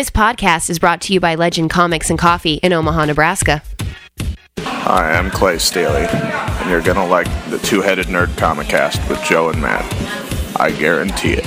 This podcast is brought to you by Legend Comics and Coffee in Omaha, Nebraska. Hi, I'm Clay Staley, and you're gonna like the Two Headed Nerd Comic Cast with Joe and Matt. I guarantee it.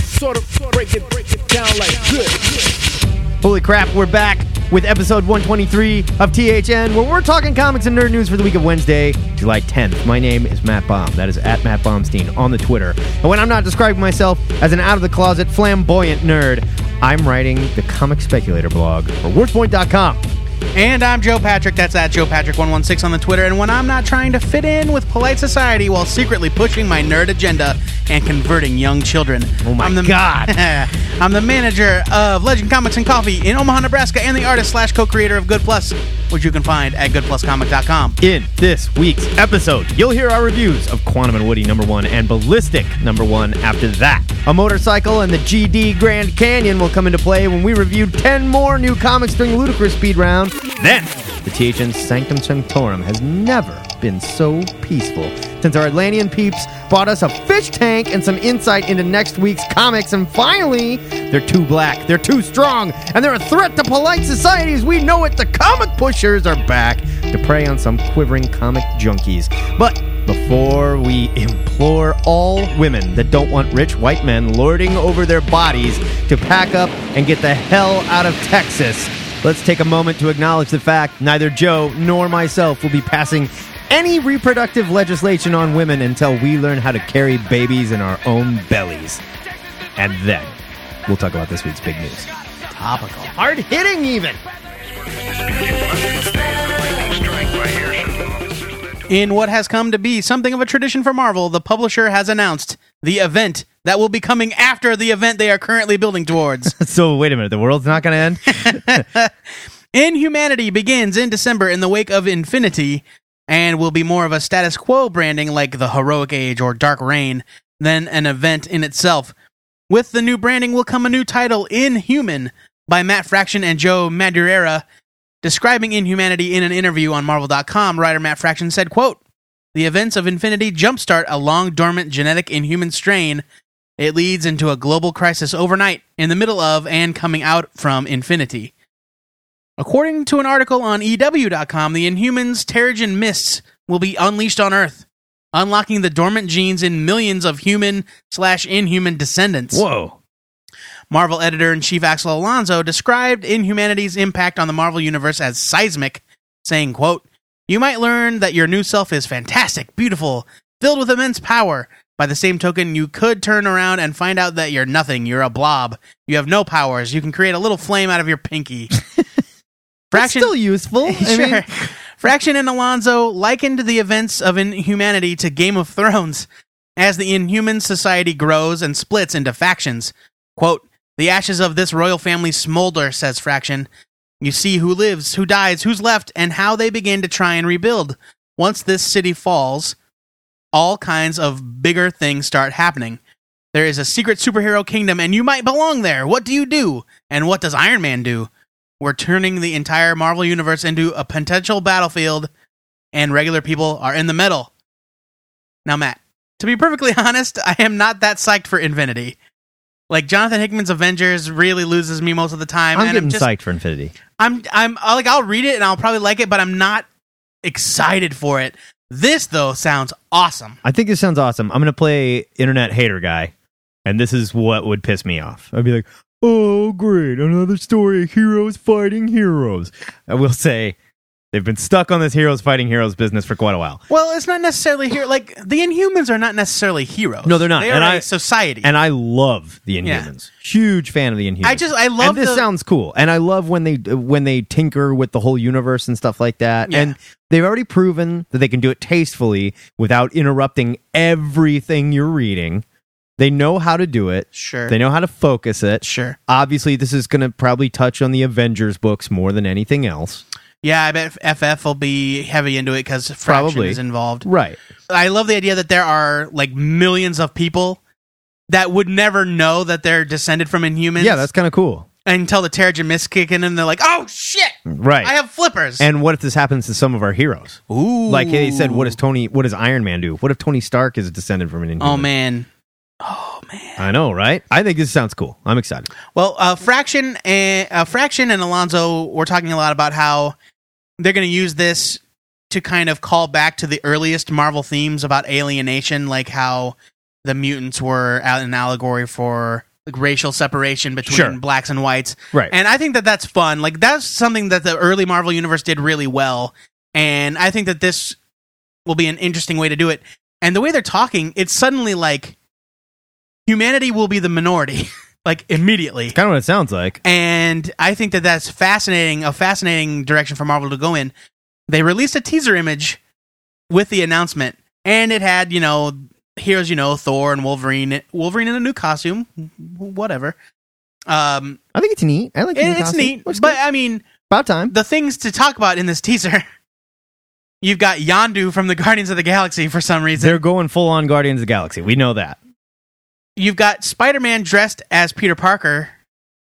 Sort of break it, break it down like this. Holy crap, we're back with episode 123 of THN, where we're talking comics and nerd news for the week of Wednesday, July 10th. My name is Matt Baum. That is at Matt Baumstein on the Twitter. And when I'm not describing myself as an out of the closet, flamboyant nerd, I'm writing the comic speculator blog for WordPoint.com. And I'm Joe Patrick. That's at Joe Patrick116 on the Twitter. And when I'm not trying to fit in with polite society while secretly pushing my nerd agenda and converting young children, Oh my I'm the, God. I'm the manager of Legend Comics and Coffee in Omaha, Nebraska, and the artist slash co-creator of Good Plus, which you can find at goodpluscomic.com. In this week's episode, you'll hear our reviews of Quantum and Woody number one and Ballistic number one after that. A motorcycle and the GD Grand Canyon will come into play when we review 10 more new comics during Ludicrous Speed Round. Then, the THN Sanctum Sanctorum has never been so peaceful since our Atlantean peeps bought us a fish tank and some insight into next week's comics. And finally, they're too black, they're too strong, and they're a threat to polite societies. we know it. The comic pushers are back to prey on some quivering comic junkies. But before we implore all women that don't want rich white men lording over their bodies to pack up and get the hell out of Texas, let's take a moment to acknowledge the fact neither Joe nor myself will be passing any reproductive legislation on women until we learn how to carry babies in our own bellies. And then we'll talk about this week's big news. Topical. Hard hitting, even. In what has come to be something of a tradition for Marvel, the publisher has announced the event that will be coming after the event they are currently building towards. So, wait a minute. The world's not going to end? Inhumanity begins in December in the wake of Infinity and will be more of a status quo branding like the Heroic Age or Dark Reign than an event in itself. With the new branding will come a new title, Inhuman, by Matt Fraction and Joe Madureira. Describing Inhumanity in an interview on Marvel.com, writer Matt Fraction said, quote, The events of Infinity jumpstart a long dormant genetic inhuman strain. It leads into a global crisis overnight, in the middle of and coming out from Infinity. According to an article on EW.com, the Inhumans Terrigen Mists will be unleashed on Earth, unlocking the dormant genes in millions of human slash inhuman descendants. Whoa. Marvel editor in chief Axel Alonso described Inhumanity's impact on the Marvel universe as seismic, saying, quote, You might learn that your new self is fantastic, beautiful, filled with immense power. By the same token, you could turn around and find out that you're nothing, you're a blob. You have no powers. You can create a little flame out of your pinky. That's still useful. I sure. mean, Fraction and Alonso likened the events of Inhumanity to Game of Thrones as the Inhuman society grows and splits into factions. Quote, The ashes of this royal family smolder, says Fraction. You see who lives, who dies, who's left, and how they begin to try and rebuild. Once this city falls, all kinds of bigger things start happening. There is a secret superhero kingdom, and you might belong there. What do you do? And what does Iron Man do? We're turning the entire Marvel Universe into a potential battlefield, and regular people are in the middle. Now, Matt, to be perfectly honest, I am not that psyched for Infinity. Like Jonathan Hickman's Avengers really loses me most of the time, I'm and getting I'm just psyched for Infinity. I'm I'm I'll, like I'll read it and I'll probably like it, but I'm not excited for it. This though sounds awesome. I think this sounds awesome. I'm going to play internet hater guy, and this is what would piss me off. I'd be like, "Oh, great, another story of heroes fighting heroes." I will say they've been stuck on this heroes fighting heroes business for quite a while. Well, it's not necessarily here. Like the Inhumans are not necessarily heroes. No, they're not. They are And a I- society. And I love the Yeah. Inhumans. Huge fan of the Inhumans. I just I love and this the, sounds cool. And I love when they when they tinker with the whole universe and stuff like that. Yeah. And they've already proven that they can do it tastefully without interrupting everything you're reading. They know how to do it. sure. They know how to focus it. sure. Obviously, this is going to probably touch on the Avengers books more than anything else. Yeah, I bet FF will be heavy into it because Fraction Probably. is involved. Right. I love the idea that there are like millions of people that would never know that they're descended from Inhumans. Yeah, that's kind of cool. until the Terrigen Mist kick in and they're like, "Oh shit, Right. I have flippers." and what if this happens to some of our heroes? Ooh, Like they said, what does Tony? What does Iron Man do? What if Tony Stark is descended from an Inhuman? Oh man, Oh man. I know, right? I think this sounds cool. I'm excited. Well, uh, Fraction and uh, Fraction and Alonso were talking a lot about how they're going to use this to kind of call back to the earliest Marvel themes about alienation, like how the mutants were an allegory for like, racial separation between Sure. blacks and whites. Right. And I think that that's fun. Like that's something that the early Marvel universe did really well, and I think that this will be an interesting way to do it. And the way they're talking, it's suddenly like humanity will be the minority, like immediately. kind of what it sounds like. And I think that that's fascinating, a fascinating direction for Marvel to go in. They released a teaser image with the announcement, and it had, you know, heroes, you know, Thor and Wolverine, Wolverine in a new costume, whatever. Um, I think it's neat. I like it- it's costume. neat, Looks but good. I mean, about time. the things to talk about in this teaser. You've got Yondu from the Guardians of the Galaxy for some reason. They're going full on Guardians of the Galaxy. We know that. You've got Spider Man dressed as Peter Parker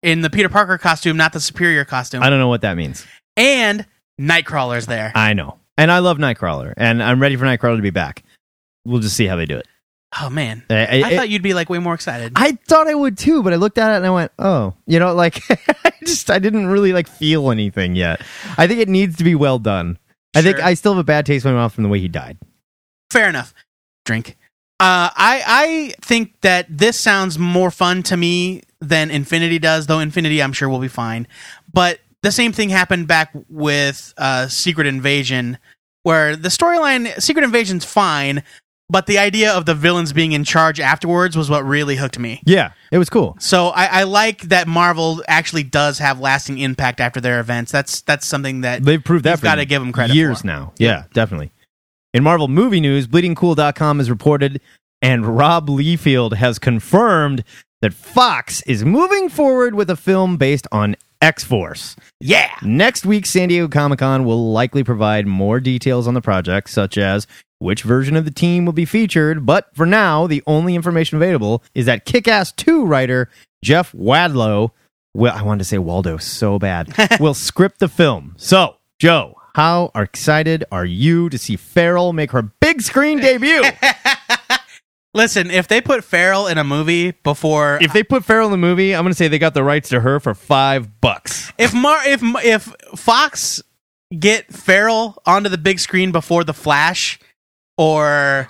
in the Peter Parker costume, not the Superior costume. I don't know what that means. and Nightcrawler's there. I know. And I love Nightcrawler, and I'm ready for Nightcrawler to be back. We'll just see how they do it. Oh man, I, I- I thought you'd be like way more excited. I thought I would too, but I looked at it and I went, "Oh, you know, like I just I didn't really like feel anything yet. I think it needs to be well done. I think I still have a bad taste in my mouth from the way he died. Fair enough. Drink. Uh, I I think that this sounds more fun to me than Infinity does, though Infinity I'm sure will be fine. But the same thing happened back with uh, Secret Invasion, where the storyline Secret Invasion's fine, but the idea of the villains being in charge afterwards was what really hooked me. Yeah, it was cool. So I, I like that Marvel actually does have lasting impact after their events. That's that's something that They've proved that You've gotta give them credit years for. now. Yeah, definitely. In Marvel movie news, bleedingcool.com has reported and Rob Liefeld has confirmed that Fox is moving forward with a film based on X-Force. yeah. Next week, San Diego Comic Con will likely provide more details on the project, such as which version of the team will be featured. But for now, the only information available is that Kick Ass 2 writer Jeff Wadlow, will, I wanted to say Waldo so bad, will script the film. So, Joe, how excited are you to see Feral make her big screen debut? Listen, if they put Feral in a movie before if they put Feral in the movie, I'm going to say they got the rights to her for five bucks. if Mar if if Fox get Feral onto the big screen before the Flash or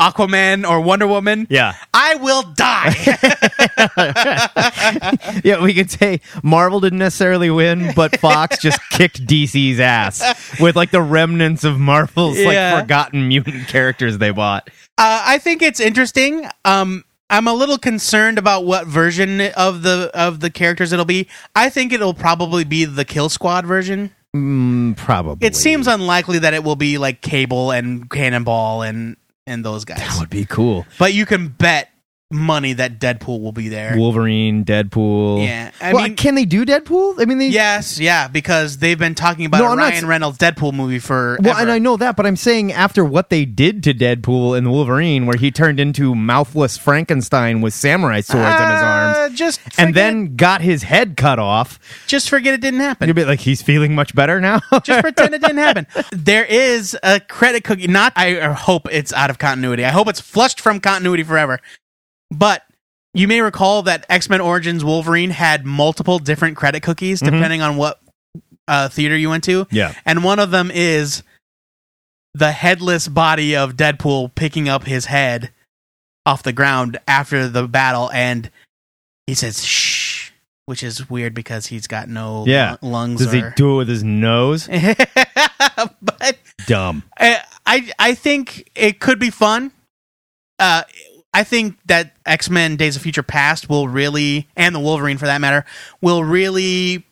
Aquaman or Wonder Woman, Yeah. I will die. yeah, we could say Marvel didn't necessarily win, but Fox just kicked DC's ass with like the remnants of Marvel's Yeah. like forgotten mutant characters they bought. Uh, I think it's interesting. Um, I'm a little concerned about what version of the of the characters it'll be. I think it'll probably be the Kill Squad version. Mm, probably. It seems unlikely that it will be like Cable and Cannonball and and those guys. that would be cool. But you can bet money that Deadpool will be there. Wolverine, Deadpool. Yeah, I well, mean- can they do Deadpool? I mean, they. Yes, yeah, because they've been talking about No, a I'm Ryan s- Reynolds Deadpool movie for. Well, and I know that, but I'm saying after what they did to Deadpool in the Wolverine, where he turned into mouthless Frankenstein with samurai swords in his arms, Just and then got his head cut off, just forget it didn't happen. you'd be like, he's feeling much better now. just pretend it didn't happen. There is a credit cookie. Not, I hope it's out of continuity. I hope it's flushed from continuity forever. But you may recall that X Men Origins Wolverine had multiple different credit cookies depending on what uh, theater you went to. Yeah. and one of them is the headless body of Deadpool picking up his head off the ground after the battle, and he says "shh," which is weird because he's got no Yeah. lu- lungs. Does he do it with his nose? but Dumb. uh, I I think it could be fun. Uh, I think that X Men Days of Future Past will really, and the Wolverine for that matter, will really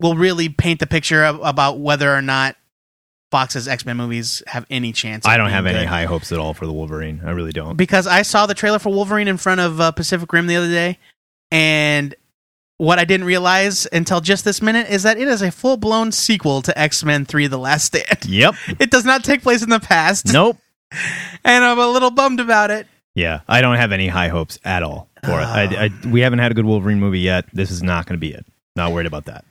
will really paint the picture of, about whether or not Fox's X Men movies have any chance. I don't have any high hopes at all for the Wolverine. I really don't. because I saw the trailer for Wolverine in front of uh, Pacific Rim the other day, and what I didn't realize until just this minute is that it is a full blown sequel to X Men Three: The Last Stand. Yep. It does not take place in the past, Nope. and I'm a little bummed about it. Yeah, I don't have any high hopes at all for it. I, I, ah. we haven't had a good Wolverine movie yet. This is not going to be it. Not worried about that.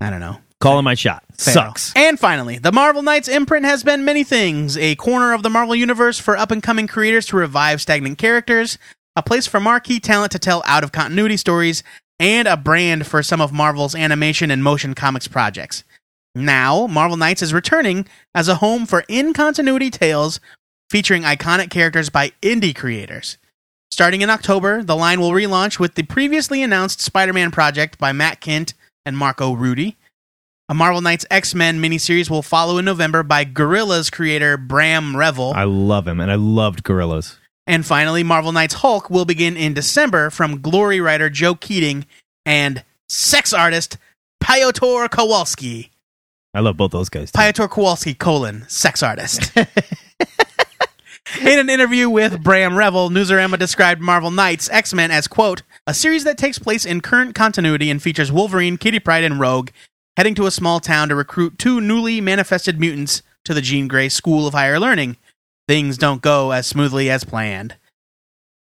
I don't know. Calling my shot. Sucks. And finally, the Marvel Knights imprint has been many things a corner of the Marvel Universe for up and coming creators to revive stagnant characters, a place for marquee talent to tell out of continuity stories, and a brand for some of Marvel's animation and motion comics projects. Now, Marvel Knights is returning as a home for in continuity tales featuring iconic characters by indie creators. Starting in October, the line will relaunch with the previously announced Spider Man project by Matt Kindt and Marco Rudy. A Marvel Knights X Men miniseries will follow in November by Guerillas creator Brahm Revel. I love him, and I loved Guerillas. And finally, Marvel Knights Hulk will begin in December from Glory writer Joe Keatinge and sex artist Piotr Kowalski. I love both those guys. Too. Piotr Kowalski, colon, sex artist. In an interview with Brahm Revel, Newsarama described Marvel Knights X Men as, quote, a series that takes place in current continuity and features Wolverine, Kitty Pryde, and Rogue heading to a small town to recruit two newly manifested mutants to the Jean Grey School of Higher Learning. Things don't go as smoothly as planned.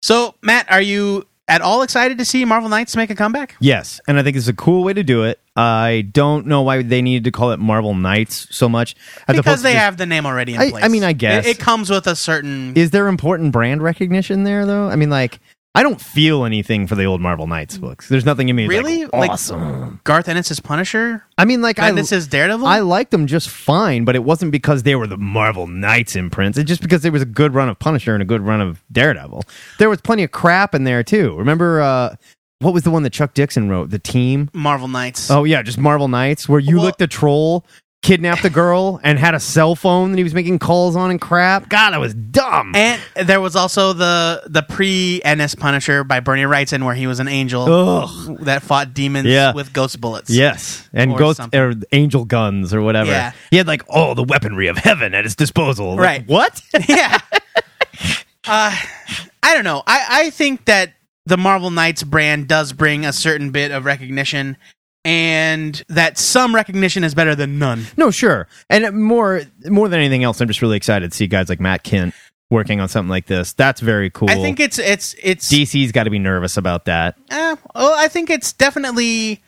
So, Matt, are you at all excited to see Marvel Knights make a comeback? Yes, and I think it's a cool way to do it. I don't know why they needed to call it Marvel Knights so much. Because they just- have the name already in I- place. I mean, I guess. It, it comes with a certain. Is there important brand recognition there, though? I mean, like, I don't feel anything for the old Marvel Knights books. There's nothing in me. that's Really? Like, Like- awesome. Garth Ennis' Punisher? I mean, like, I, this is Daredevil? I liked them just fine, but it wasn't because they were the Marvel Knights imprints. It's just because there was a good run of Punisher and a good run of Daredevil. There was plenty of crap in there too. Remember, uh, what was the one that Chuck Dixon wrote? The Team. Marvel Knights. Oh yeah, just Marvel Knights, where you Well- looked a troll, kidnapped the girl, and had a cell phone that he was making calls on and crap. God, that was dumb. And there was also the the pre NS Punisher by Bernie Wrightson, where he was an angel Ugh. that fought demons Yeah. with ghost bullets. Yes, and Or ghost something. or angel guns or whatever. Yeah. He had like all the weaponry of heaven at his disposal. Like, Right. what? yeah. Uh, I don't know. I, I think that the Marvel Knights brand does bring a certain bit of recognition, and that some recognition is better than none. no, sure. And more more than anything else, I'm just really excited to see guys like Matt Kindt working on something like this. That's very cool. I think it's it's it's. DC's got to be nervous about that. Uh, well, I think it's definitely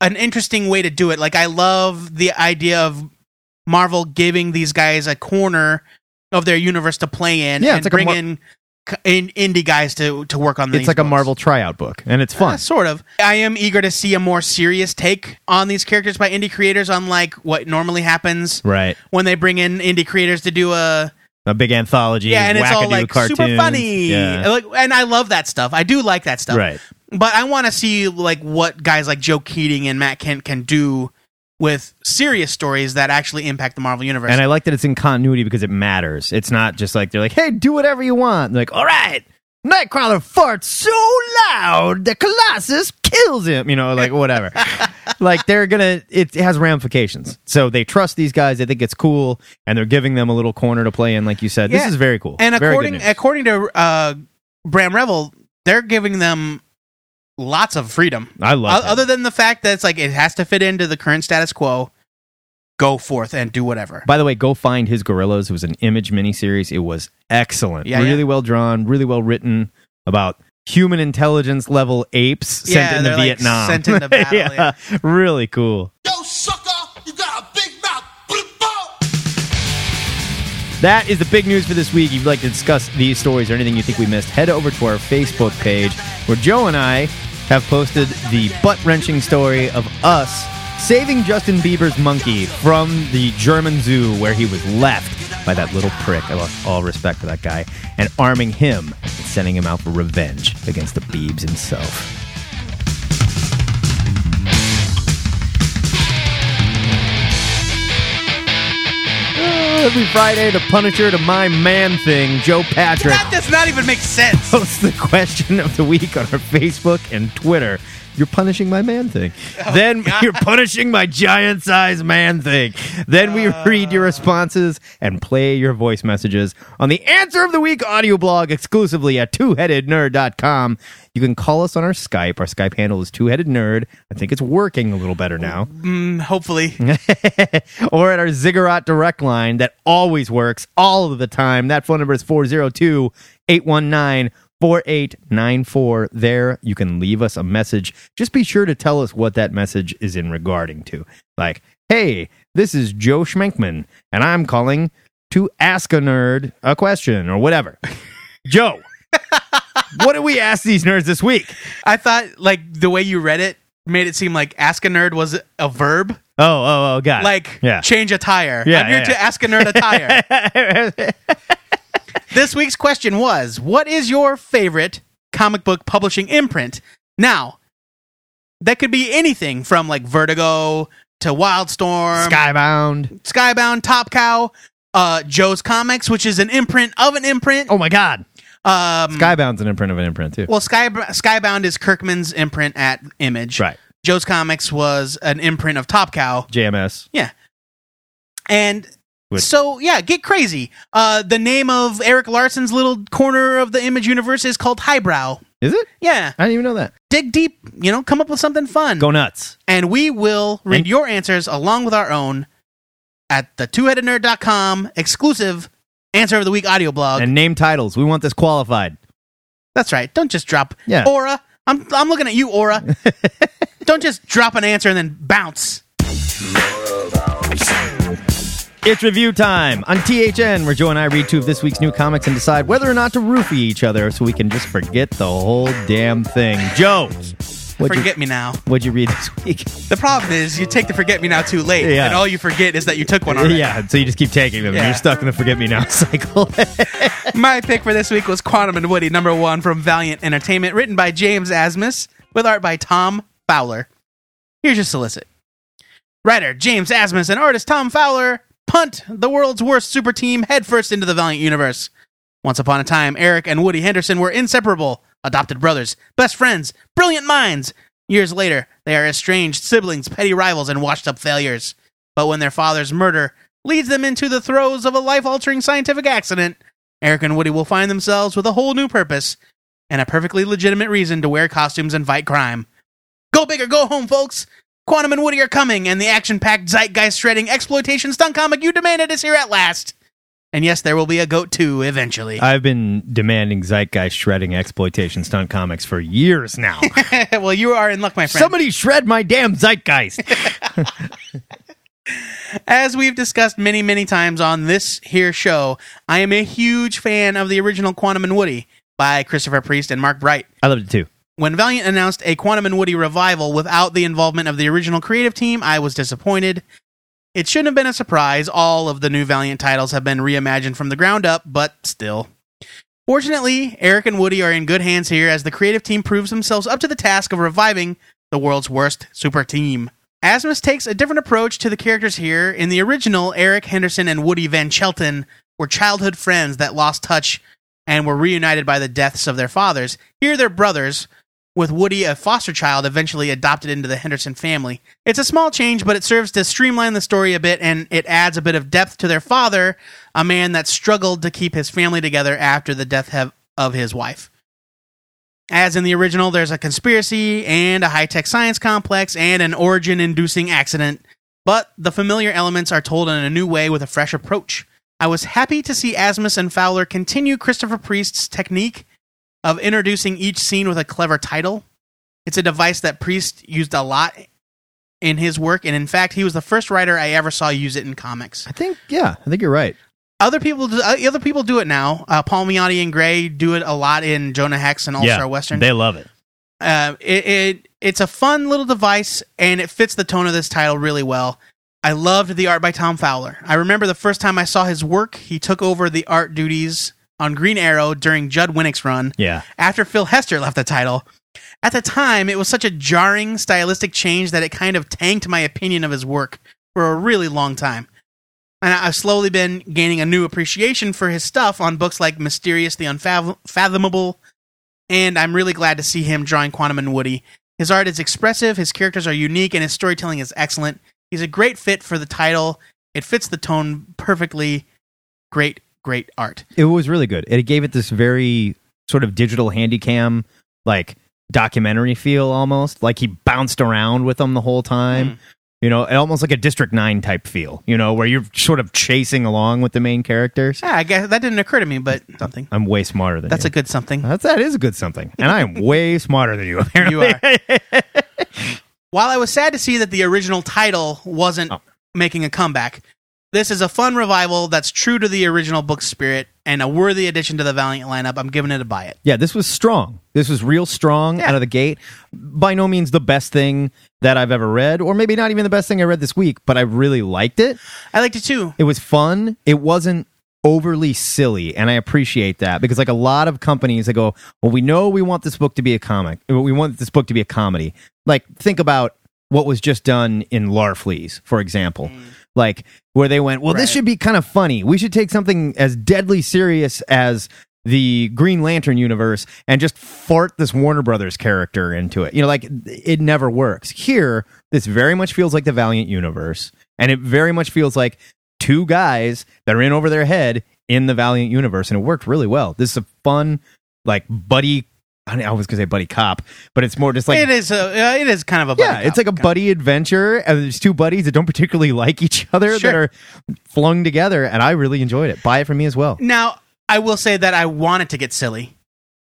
an interesting way to do it. Like, I love the idea of Marvel giving these guys a corner of their universe to play in Yeah, and it's like a bring Mar- in, in indie guys to to work on. These. It's like a. Marvel tryout book, and it's fun. Uh, sort of. I am eager to see a more serious take on these characters by indie creators, unlike what normally happens right. when they bring in indie creators to do a A big anthology. yeah, and it's all like super funny. Yeah. Like, and I love that stuff. I do like that stuff. Right. But I want to see like what guys like Joe Keatinge and Matt Kindt can do with serious stories that actually impact the Marvel universe. And I like that it's in continuity because it matters. It's not just like they're like, "Hey, do whatever you want." They're like, "All right, Nightcrawler farts so loud that Colossus kills him." You know, like whatever. like they're gonna. It, it has ramifications. So they trust these guys. They think it's cool, and they're giving them a little corner to play in. Like you said, this is very cool. and Very according according to uh, Brahm Revel, they're giving them lots of freedom. I love O- it. other than the fact that it's like it has to fit into the current status quo. Go forth and do whatever. By the way, go find his Guerillas. It was an image miniseries. It was excellent. Yeah, really yeah. well drawn, really well written about human intelligence level apes sent Yeah, into they're, like, Vietnam. sent into battle, yeah, really cool. Yo, sucker, you got a big mouth. That is the big news for this week. If you'd like to discuss these stories or anything you think we missed, head over to our Facebook page where Joe and I have posted the butt wrenching story of us saving Justin Bieber's monkey from the German zoo where he was left by that little prick. I lost all respect for that guy. And arming him and sending him out for revenge against the Biebs himself. Every Friday, the Punisher to my man thing, Joe Patrick That does not even make sense. posts the question of the week on our Facebook and Twitter. You're punishing my man thing. Oh, then you're punishing my giant size man thing. Then we uh. read your responses and play your voice messages on the Answer of the Week audio blog exclusively at twoheadednerd.com. You can call us on our Skype. Our Skype handle is two-headed nerd. I think it's working a little better now. Mm, hopefully, or at our Ziggurat direct line that always works all of the time. That phone number is 402 819 4894. There, you can leave us a message. Just be sure to tell us what that message is in regarding to. Like, hey, this is Joe Schmenkman, and I'm calling to ask a nerd a question or whatever. Joe, what did we ask these nerds this week? I thought like the way you read it made it seem like ask a nerd was a verb, Oh, oh, oh, God. like yeah. change a tire. Yeah, I'm here yeah. to ask a nerd a tire. this week's question was what is your favorite comic book publishing imprint now that could be anything from like vertigo to wildstorm Skybound. skybound top cow uh joe's comics which is an imprint of an imprint Oh, my God. Um Skybound's an imprint of an imprint, too. well Sky, skybound is kirkman's imprint at image right. joe's comics was an imprint of top cow JMS. Yeah. And Which- so yeah get crazy uh the name of Erik Larsen's little corner of the image universe is called highbrow Is it? yeah I didn't even know that. dig deep you know come up with something fun Go nuts. and we will read And- your answers along with our own at the twoheadednerd.com exclusive answer of the week audio blog And name titles. We want this qualified. that's right don't just drop Yeah. aura i'm, I'm looking at you aura don't just drop an answer and then bounce It's review time on THN, where Joe and I read two of this week's new comics and decide whether or not to roofie each other so we can just forget the whole damn thing. Joe, what'd you, forget me now what'd you read this week? the problem is you take the forget me now too late Yeah. and all you forget is that you took one already yeah, so you just keep taking them. Yeah. You're stuck in the forget me now cycle. My pick for this week was Quantum and Woody, number one from Valiant Entertainment, written by James Asmus, with art by Tom Fowler. Here's your solicit. Writer James Asmus and artist Tom Fowler punt the world's worst super team headfirst into the Valiant universe. Once upon a time, Eric and Woody Henderson were inseparable, adopted brothers, best friends, brilliant minds. Years later, they are estranged siblings, petty rivals, and washed up failures. But when their father's murder leads them into the throes of a life altering scientific accident, Eric and Woody will find themselves with a whole new purpose and a perfectly legitimate reason to wear costumes and fight crime. Go big or go home, folks! Quantum and Woody are coming, and the action packed zeitgeist shredding exploitation stunt comic you demanded is here at last. And yes, there will be a goat too eventually. I've been demanding zeitgeist shredding exploitation stunt comics for years now. well, you are in luck, my friend. Somebody shred my damn zeitgeist. As we've discussed many, many times on this here show, I am a huge fan of the original Quantum and Woody by Christopher Priest and Mark Bright. I loved it too. When Valiant announced a Quantum and Woody revival without the involvement of the original creative team, I was disappointed. It shouldn't have been a surprise. All of the new Valiant titles have been reimagined from the ground up, but still. Fortunately, Eric and Woody are in good hands here as the creative team proves themselves up to the task of reviving the world's worst super team. Asmus takes a different approach to the characters here. In the original, Eric Henderson and Woody Van Chelton were childhood friends that lost touch and were reunited by the deaths of their fathers. Here, they're brothers, with Woody, a foster child, eventually adopted into the Henderson family. It's a small change, but it serves to streamline the story a bit and it adds a bit of depth to their father, a man that struggled to keep his family together after the death of his wife. As in the original, there's a conspiracy and a high tech science complex and an origin inducing accident, but the familiar elements are told in a new way with a fresh approach. I was happy to see Asmus and Fowler continue Christopher Priest's technique of introducing each scene with a clever title. It's a device that Priest used a lot in his work, and in fact, he was the first writer I ever saw use it in comics. I think, yeah, I think you're right. Other people, do, uh, other people do it now. Uh, Palmiotti and Gray do it a lot in Jonah Hex and All yeah, Star Western. They love it. Uh, it, it it's a fun little device, and it fits the tone of this title really well. I loved the art by Tom Fowler. I remember the first time I saw his work, he took over the art duties on Green Arrow during Judd Winick's run Yeah. after Phil Hester left the title. At the time, it was such a jarring stylistic change that it kind of tanked my opinion of his work for a really long time. And I've slowly been gaining a new appreciation for his stuff on books like Mysterius the Unfathomable, and I'm really glad to see him drawing Quantum and Woody. His art is expressive, his characters are unique, and his storytelling is excellent. He's a great fit for the title. It fits the tone perfectly. Great, great art. It was really good. It gave it this very sort of digital handycam, like documentary feel almost. Like he bounced around with them the whole time. Mm. You know, almost like a District 9 type feel, you know, where you're sort of chasing along with the main characters. Yeah, I guess that didn't occur to me, but something. I'm way smarter than That's you. a good something. That's, that is a good something. And I am way smarter than you, apparently. You are. While I was sad to see that the original title wasn't Oh. making a comeback, this is a fun revival that's true to the original book spirit and a worthy addition to the Valiant lineup. I'm giving it a buy it. Yeah, this was strong. This was real strong Yeah. out of the gate. By no means the best thing that I've ever read, or maybe not even the best thing I read this week, but I really liked it. I liked it too. It was fun. It wasn't overly silly, and I appreciate that because, like a lot of companies, that go, "Well, we know we want this book to be a comic. We want this book to be a comedy." Like, think about what was just done in Larfleeze, for example. Mm. Like where they went, well, this should be kind of funny. We should take something as deadly serious as the Green Lantern universe and just fart this Warner Brothers character into it. You know, like it never works. Here, this very much feels like the Valiant universe, and it very much feels like two guys that are in over their head in the Valiant universe, and it worked really well. This is a fun, like buddy. I mean, I was gonna say buddy cop, but it's more just like it is a, uh, it is kind of a yeah, buddy it's like a buddy adventure, and there's two buddies that don't particularly like each other that are flung together, and I really enjoyed it. Buy it for me as well. Now, I will say that I wanted to get silly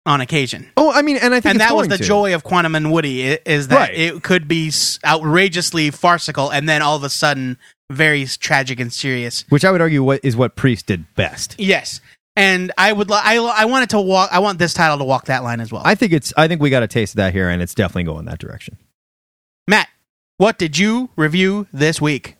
on occasion. Oh, I mean, and I think and that was the to. joy of Quantum and Woody is that Right. it could be outrageously farcical and then all of a sudden very tragic and serious. which I would argue what is what Priest did best. Yes, and I would li- I I wanted to walk. I want this title to walk that line as well. I think it's. I think we got a taste of that here, and it's definitely going that direction. Matt, what did you review this week?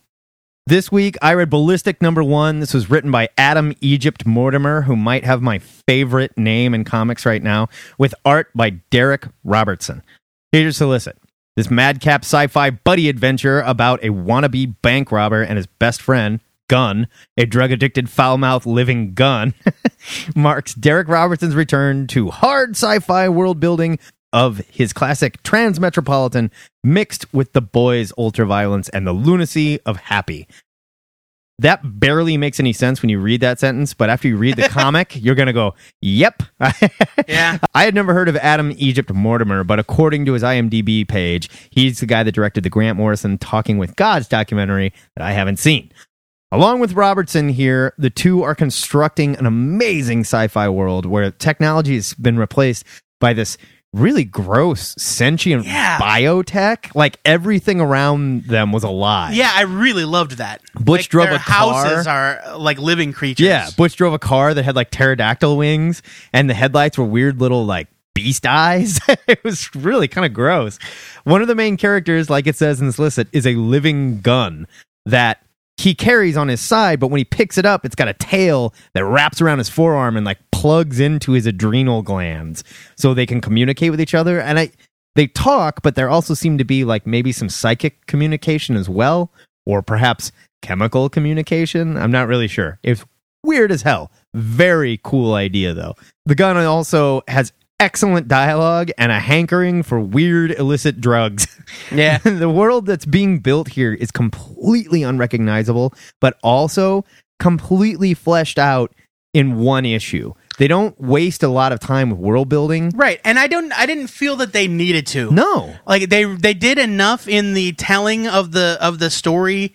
This week, I read Ballistic Number One. This was written by Adam Egypt Mortimer, who might have my favorite name in comics right now, with art by Darick Robertson. Here's to solicit. This madcap sci fi buddy adventure about a wannabe bank robber and his best friend, Gun, a drug addicted, foul mouthed living gun, marks Darick Robertson's return to hard sci fi world building of his classic Transmetropolitan mixed with the boys' ultraviolence and the lunacy of Happy. That barely makes any sense when you read that sentence, but after you read the comic, you're going to go, yep. Yeah. I had never heard of Adam Egypt Mortimer, but according to his IMDb page, he's the guy that directed the Grant Morrison Talking with Gods documentary that I haven't seen. Along with Robertson here, the two are constructing an amazing sci fi world where technology has been replaced by this really gross sentient Yeah. biotech. Like everything around them was alive. Yeah, I really loved that. Butch Like, drove a car. houses are like living creatures. Yeah, Butch drove a car that had like pterodactyl wings, and the headlights were weird little like beast eyes. it was really kind of gross. One of the main characters, like it says in this list, is a living gun that he carries on his side, but when he picks it up, it's got a tail that wraps around his forearm and like plugs into his adrenal glands so they can communicate with each other. And I they talk, but there also seem to be like maybe some psychic communication as well, or perhaps chemical communication. I'm not really sure. It's weird as hell. Very cool idea though. The gun also has excellent dialogue and a hankering for weird illicit drugs. Yeah. the world that's being built here is completely unrecognizable, but also completely fleshed out in one issue. They don't waste a lot of time with world building. Right. And I don't I didn't feel that they needed to. No. Like they they did enough in the telling of the of the story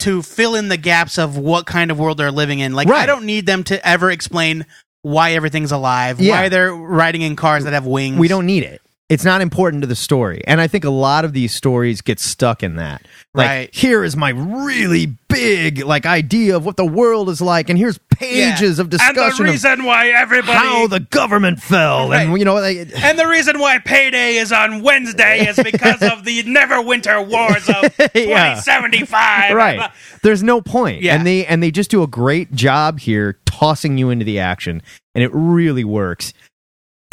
to fill in the gaps of what kind of world they're living in. Like I don't need them to ever explain why everything's alive, Yeah. why they're riding in cars that have wings. We don't need it. It's not important to the story. And I think a lot of these stories get stuck in that. Like, Right. here is my really big like idea of what the world is like, and here's pages of discussion And the of why everybody how the government fell, and you know, like, and the reason why payday is on Wednesday is because of the Neverwinter Wars of Yeah. 2075. right. There's no point. Yeah. And they and they just do a great job here tossing you into the action, and it really works.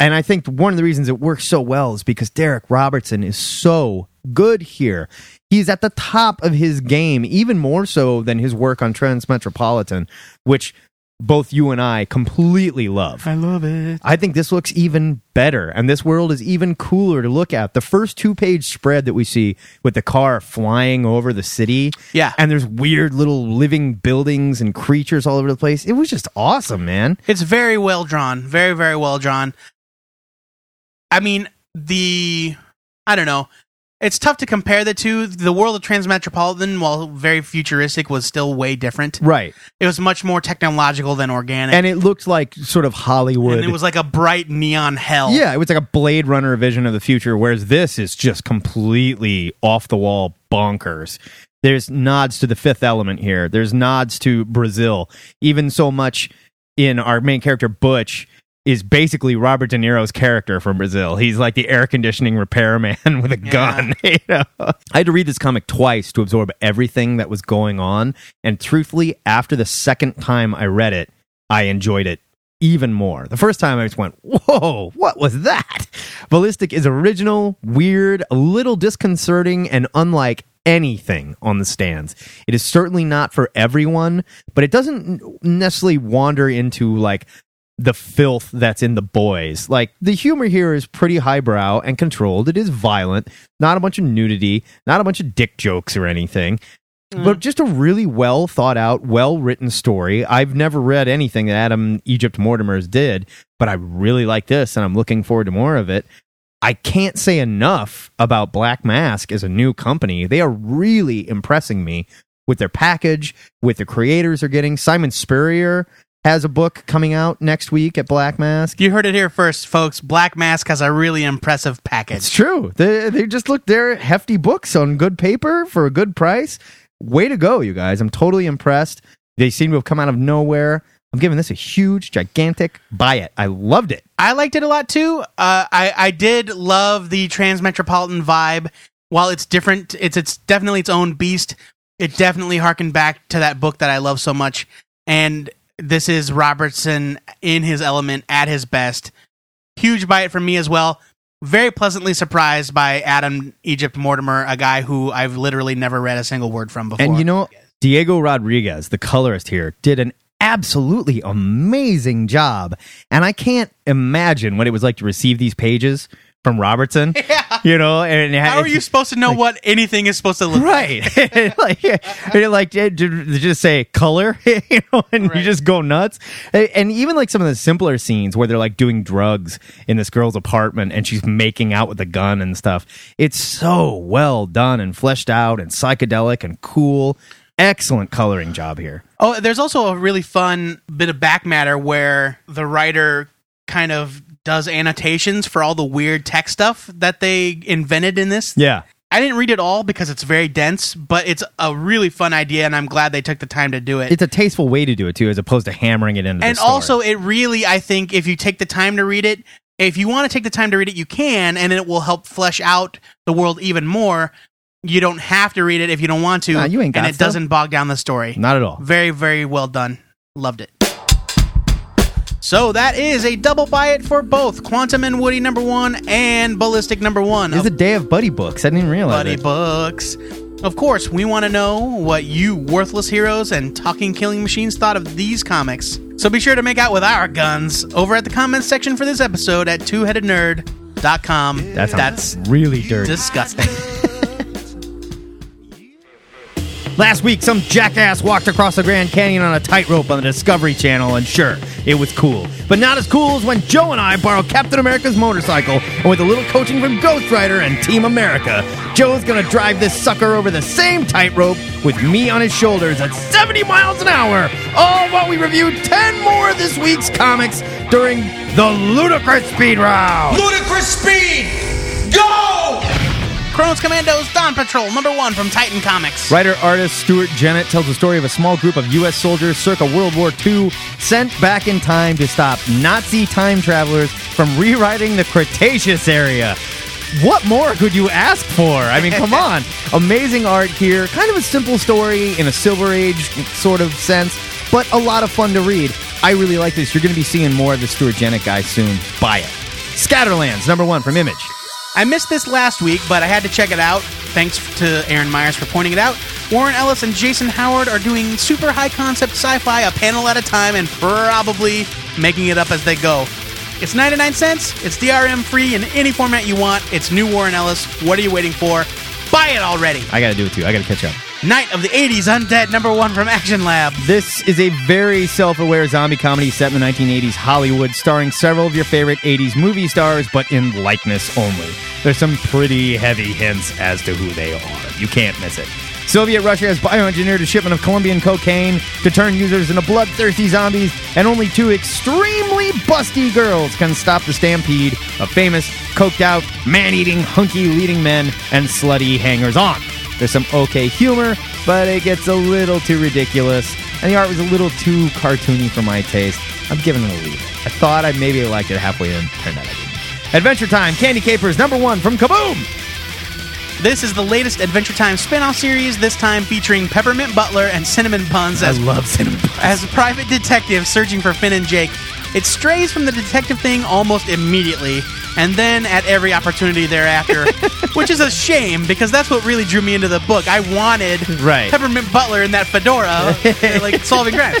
And I think one of the reasons it works so well is because Darick Robertson is so good here. He's at the top of his game, even more so than his work on Transmetropolitan, which both you and I completely love. I love it. I think this looks even better, and this world is even cooler to look at. The first two page spread that we see with the car flying over the city, Yeah. and there's weird little living buildings and creatures all over the place. It was just awesome, man. It's very well drawn. Very, very well drawn. I mean, the I don't know. it's tough to compare the two. The world of Transmetropolitan, while very futuristic, was still way different. Right. It was much more technological than organic, And it looked like sort of Hollywood. And it was like a bright neon hell. yeah, it was like a Blade Runner vision of the future, whereas this is just completely off the wall bonkers. There's nods to the fifth element here. There's nods to Brazil. Even so much in our main character, Butch, is basically Robert De Niro's character from Brazil. He's like the air conditioning repairman with a Yeah. gun. you know? I had to read this comic twice to absorb everything that was going on. And truthfully, after the second time I read it, I enjoyed it even more. The first time I just went, whoa, what was that? Ballistic is original, weird, a little disconcerting, and unlike anything on the stands. It is certainly not for everyone, but it doesn't necessarily wander into like the filth that's in the boys. Like the humor here is pretty highbrow and controlled. It is violent, not a bunch of nudity, not a bunch of dick jokes or anything. Mm. But just a really well thought out, well written story. I've never read anything that Adam Egypt Mortimer's did, but I really like this and I'm looking forward to more of it. I can't say enough about Black Mask as a new company. They are really impressing me with their package, with the creators are getting. Simon Spurrier has a book coming out next week at Black Mask. You heard it here first, folks. Black Mask has a really impressive package. It's true. They they just look they're hefty books on good paper for a good price. Way to go, you guys. I'm totally impressed. They seem to have come out of nowhere. I'm giving this a huge, gigantic buy it. I loved it. I liked it a lot too. Uh, I I did love the Transmetropolitan vibe. While it's different, it's it's definitely its own beast. It definitely harkened back to that book that I love so much. And this is Robertson in his element at his best. Huge bite it from me as well. Very pleasantly surprised by Adam Egypt Mortimer, a guy who I've literally never read a single word from before. And you know, Diego Rodriguez, the colorist here, did an absolutely amazing job. And I can't imagine what it was like to receive these pages from Robertson. Yeah. You know, and How are you supposed to know what anything is supposed to look like? right like like to just say color you know and Right. you just go nuts and even like some of the simpler scenes where they're like doing drugs in this girl's apartment and she's making out with a gun and stuff it's so well done and fleshed out and psychedelic and cool excellent coloring job here Oh, there's also a really fun bit of back matter where the writer kind of does annotations for all the weird tech stuff that they invented in this. yeah I didn't read it all because it's very dense, but it's a really fun idea, and I'm glad they took the time to do it. it's a tasteful way to do it too as opposed to hammering it into the and also, it really, I think, if you take the time to read it, if you want to take the time to read it, you can, and it will help flesh out the world even more. You don't have to read it if you don't want to, Nah, you ain't and got it to. doesn't bog down the story. not at all Very, very well done. Loved it. So that is a double buy it for both Quantum and Woody number one and Ballistic number one. it's a day of buddy books i didn't even realize Buddy it. Books. Of course, we want to know what you worthless heroes and talking killing machines thought of these comics. So be sure to make out with our guns over at the comments section for this episode at twoheadednerd.com. that That's sounds really dirty disgusting. Last week, some jackass walked across the Grand Canyon on a tightrope on the Discovery Channel, and sure, it was cool. But not as cool as when Joe and I borrowed Captain America's motorcycle, and with a little coaching from Ghost Rider and Team America, Joe's gonna drive this sucker over the same tightrope with me on his shoulders at 70 miles an hour, all while we reviewed 10 more of this week's comics during the Ludicrous Speed Round. Ludicrous speed! Go! Chronos Commandos Dawn Patrol number one from Titan Comics. Writer artist Stuart Jennett tells the story of a small group of U.S. soldiers circa World War II sent back in time to stop Nazi time travelers from rewriting the Cretaceous area. What more could you ask for? I mean, come on. Amazing art here. Kind of a simple story in a Silver Age sort of sense, but a lot of fun to read. I really like this. You're going to be seeing more of the Stuart Jennett guy soon. Buy it. Scatterlands, number one from Image. I missed this last week, but I had to check it out. Thanks to Aaron Myers for pointing it out. Warren Ellis and Jason Howard are doing super high concept sci fi a panel at a time and probably making it up as they go. It's 99 cents, it's DRM free in any format you want. It's new Warren Ellis. What are you waiting for? Buy it already. I got to do it too. I got to catch up. Night of the 80s Undead, number one from Action Lab. This is a very self aware zombie comedy set in the 1980s Hollywood, starring several of your favorite 80s movie stars, but in likeness only. There's some pretty heavy hints as to who they are. You can't miss it. Soviet Russia has bioengineered a shipment of Colombian cocaine to turn users into bloodthirsty zombies, and only two extremely busty girls can stop the stampede of famous, coked out, man eating, hunky leading men and slutty hangers on. There's some okay humor, but it gets a little too ridiculous, and the art was a little too cartoony for my taste. I'm giving it a leave. I thought I maybe liked it halfway in, turned out I didn't. Adventure Time, Candy Capers, number one from Kaboom! This is the latest Adventure Time spin-off series, this time featuring Peppermint Butler and Cinnamon Buns as, love cinnamon buns. as private detectives searching for Finn and Jake. It strays from the detective thing almost immediately, and then at every opportunity thereafter, which is a shame because that's what really drew me into the book. I wanted Right. Peppermint Butler in that fedora, uh, like solving crimes.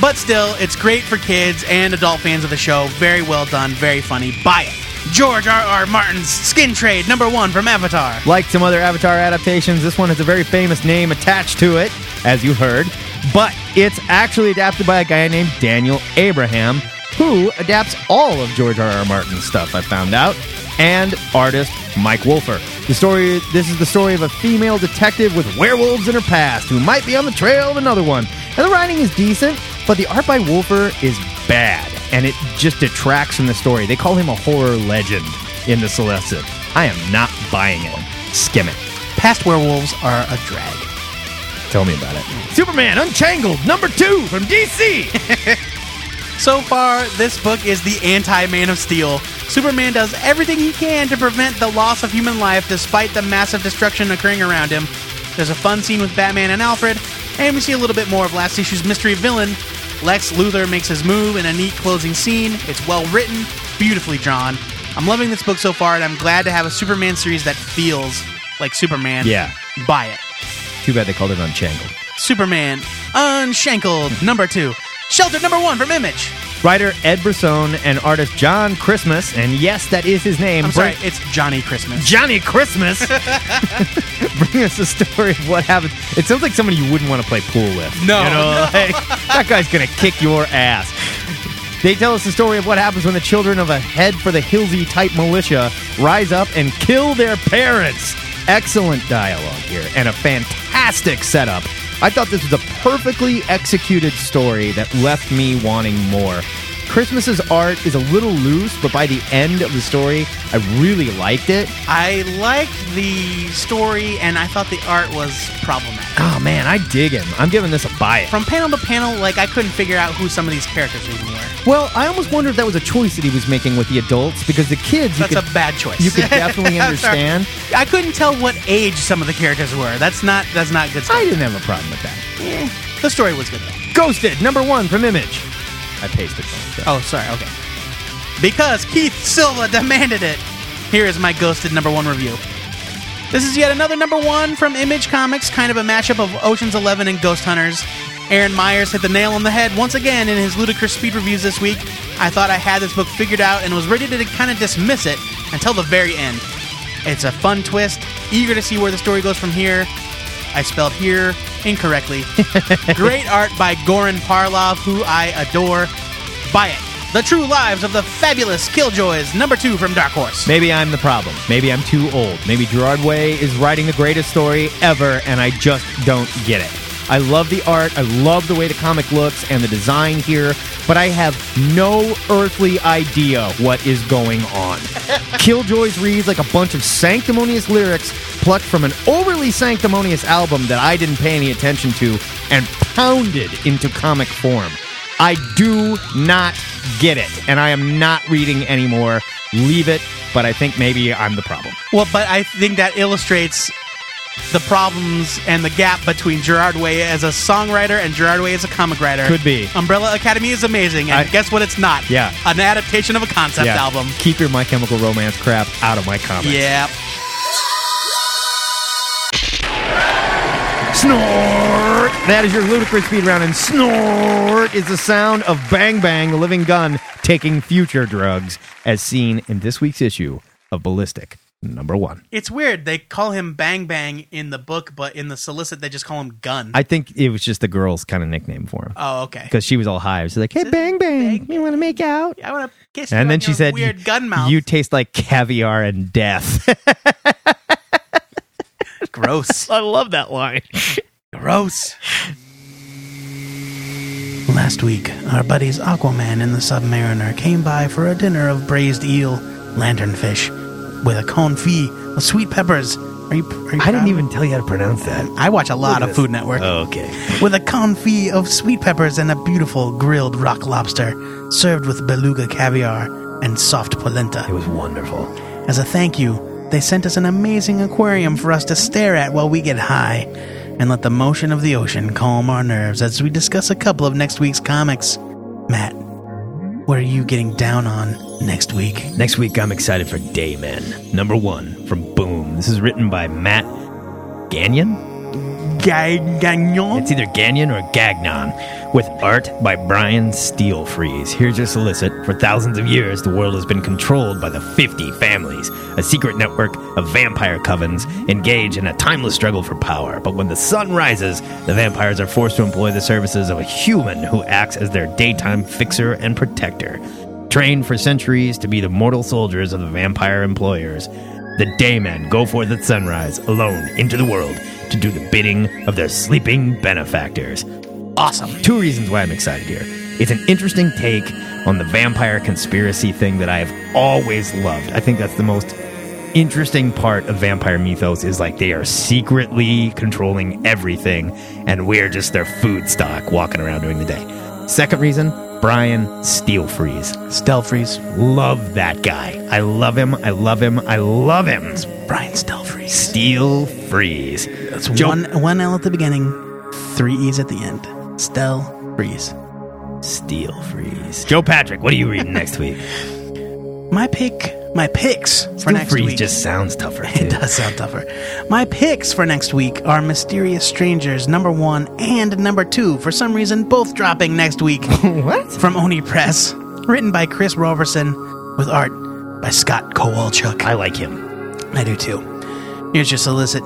But still, it's great for kids and adult fans of the show. Very well done, very funny. Buy it. George R. R. Martin's Skin Trade, number one from Avatar. Like some other Avatar adaptations, this one has a very famous name attached to it, as you heard, but it's actually adapted by a guy named Daniel Abraham, who adapts all of George R. R. Martin's stuff, I found out, and artist Mike Wolfer. The story this is the story of a female detective with werewolves in her past who might be on the trail of another one. And the writing is decent, but the art by Wolfer is bad, and it just detracts from the story. They call him a horror legend in the solicit. I am not buying it. Skim it. Past werewolves are a drag. Tell me about it. Superman Unchangled, number two from DC. So far, this book is the anti Man of Steel. Superman does everything he can to prevent the loss of human life despite the massive destruction occurring around him. There's a fun scene with Batman and Alfred, and we see a little bit more of last issue's mystery villain. Lex Luthor makes his move in a neat closing scene. It's well written, beautifully drawn. I'm loving this book so far, and I'm glad to have a Superman series that feels like Superman. Yeah. Buy it. Too bad they called it Unchangled. Superman Unshankled, number two. Shelter, number one from Image. Writer Ed Brisson and artist John Christmas, and yes, that is his name. I'm sorry, bring- it's Johnny Christmas. Johnny Christmas. Bring us a story of what happened. It sounds like somebody you wouldn't want to play pool with. No, you know, no. like, that guy's gonna kick your ass. They tell us the story of what happens when the children of a head for the Hillsy type militia rise up and kill their parents. Excellent dialogue here and a fantastic setup. I thought this was a perfectly executed story that left me wanting more. Christmas's art is a little loose, but by the end of the story, I really liked it. I liked the story, and I thought the art was problematic. Oh man, I dig him. I'm giving this a buy it. From panel to panel, like I couldn't figure out who some of these characters even were. Well, I almost wonder if that was a choice that he was making with the adults because the kids, you That's could, a bad choice. you could definitely understand. I couldn't tell what age some of the characters were. That's not that's not good stuff. I didn't have a problem with that. Eh, the story was good though. Ghosted, number one from Image. I pasted one. Oh, sorry. Okay. Because Keith Silva demanded it. Here is my ghosted number one review. This is yet another number one from Image Comics, kind of a mashup of Ocean's Eleven and Ghost Hunters. Aaron Myers hit the nail on the head once again in his ludicrous speed reviews this week. I thought I had this book figured out and was ready to kind of dismiss it until the very end. It's a fun twist, eager to see where the story goes from here. I spelled here incorrectly. Great art by Goran Parlov, who I adore. Buy it. The True Lives of the Fabulous Killjoys, number two from Dark Horse. Maybe I'm the problem. Maybe I'm too old. Maybe Gerard Way is writing the greatest story ever, and I just don't get it. I love the art. I love the way the comic looks and the design here, but I have no earthly idea what is going on. Killjoys reads like a bunch of sanctimonious lyrics plucked from an overly sanctimonious album that I didn't pay any attention to and pounded into comic form. I do not get it, and I am not reading anymore. Leave it, but I think maybe I'm the problem. Well, but I think that illustrates the problems and the gap between Gerard Way as a songwriter and Gerard Way as a comic writer. Could be. Umbrella Academy is amazing, and I- guess what? It's not. Yeah. An adaptation of a concept Yeah. album. Keep your My Chemical Romance crap out of my comics. Yeah. Snort! That is your ludicrous speed round, and snort is the sound of Bang Bang, the living gun, taking future drugs, as seen in this week's issue of Ballistic number one. It's weird. They call him Bang Bang in the book, but in the solicit they just call him Gun. I think it was just the girl's kind of nickname for him oh, okay. because she was all high. She's like, "Hey, bang bang, you want to make out?" I want to kiss you. And then she said, "Weird gun mouth." "You taste like caviar and death." gross. I love that line. Gross. Last week, our buddies Aquaman and the Submariner came by for a dinner of braised eel, lanternfish, with a confit of sweet peppers. Are you? Are you I didn't even tell you how to pronounce that. I watch a lot of Food Network. Oh, okay. With a confit of sweet peppers and a beautiful grilled rock lobster, served with beluga caviar and soft polenta. It was wonderful. As a thank you, they sent us an amazing aquarium for us to stare at while we get high and let the motion of the ocean calm our nerves as we discuss a couple of next week's comics. Matt, what are you getting down on next week? Next week, I'm excited for Daymen. Number one from Boom. This is written by Matt Gagnon. Gagnon? It's either Gagnon or Gagnon, with art by Brian Steelfreeze. Here's your solicit. For thousands of years, the world has been controlled by the 50 families, a secret network of vampire covens engaged in a timeless struggle for power. But when the sun rises, the vampires are forced to employ the services of a human who acts as their daytime fixer and protector. Trained for centuries to be the mortal soldiers of the vampire employers, the daymen go forth at sunrise, alone, into the world to do the bidding of their sleeping benefactors. Awesome. Two reasons why I'm excited here. It's an interesting take on the vampire conspiracy thing that I have always loved. I think that's the most interesting part of vampire mythos is like they are secretly controlling everything and we're just their food stock walking around during the day. Second reason, Brian Steelfreeze. Stelfreeze. Love that guy. I love him. I love him. I love him. It's Brian Stelfreeze. Steel Freeze. That's Joe- one, one L at the beginning, three E's at the end. Stel Freeze. Steel Freeze. Joe Patrick, what are you reading next week? My pick, my picks for Steel next Freeze week. just sounds tougher. It does sound tougher. My picks for next week are Mysterious Strangers number one and number two. For some reason, both dropping next week. what? From Oni Press. Written by Chris Roberson with art by Scott Kowalchuk. I like him. I do too. Here's your solicit.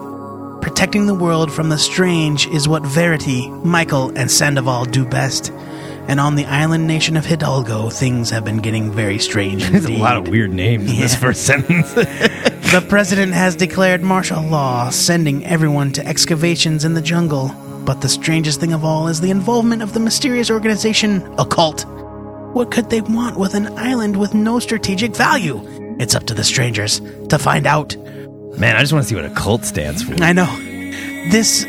Protecting the world from the strange is what Verity, Michael, and Sandoval do best. And on the island nation of Hidalgo, things have been getting very strange. There's a lot of weird names in this Yeah. first sentence. The president has declared martial law, sending everyone to excavations in the jungle. But the strangest thing of all is the involvement of the mysterious organization, Occult. What could they want with an island with no strategic value? It's up to the strangers to find out. Man, I just want to see what a cult stands for. I know. This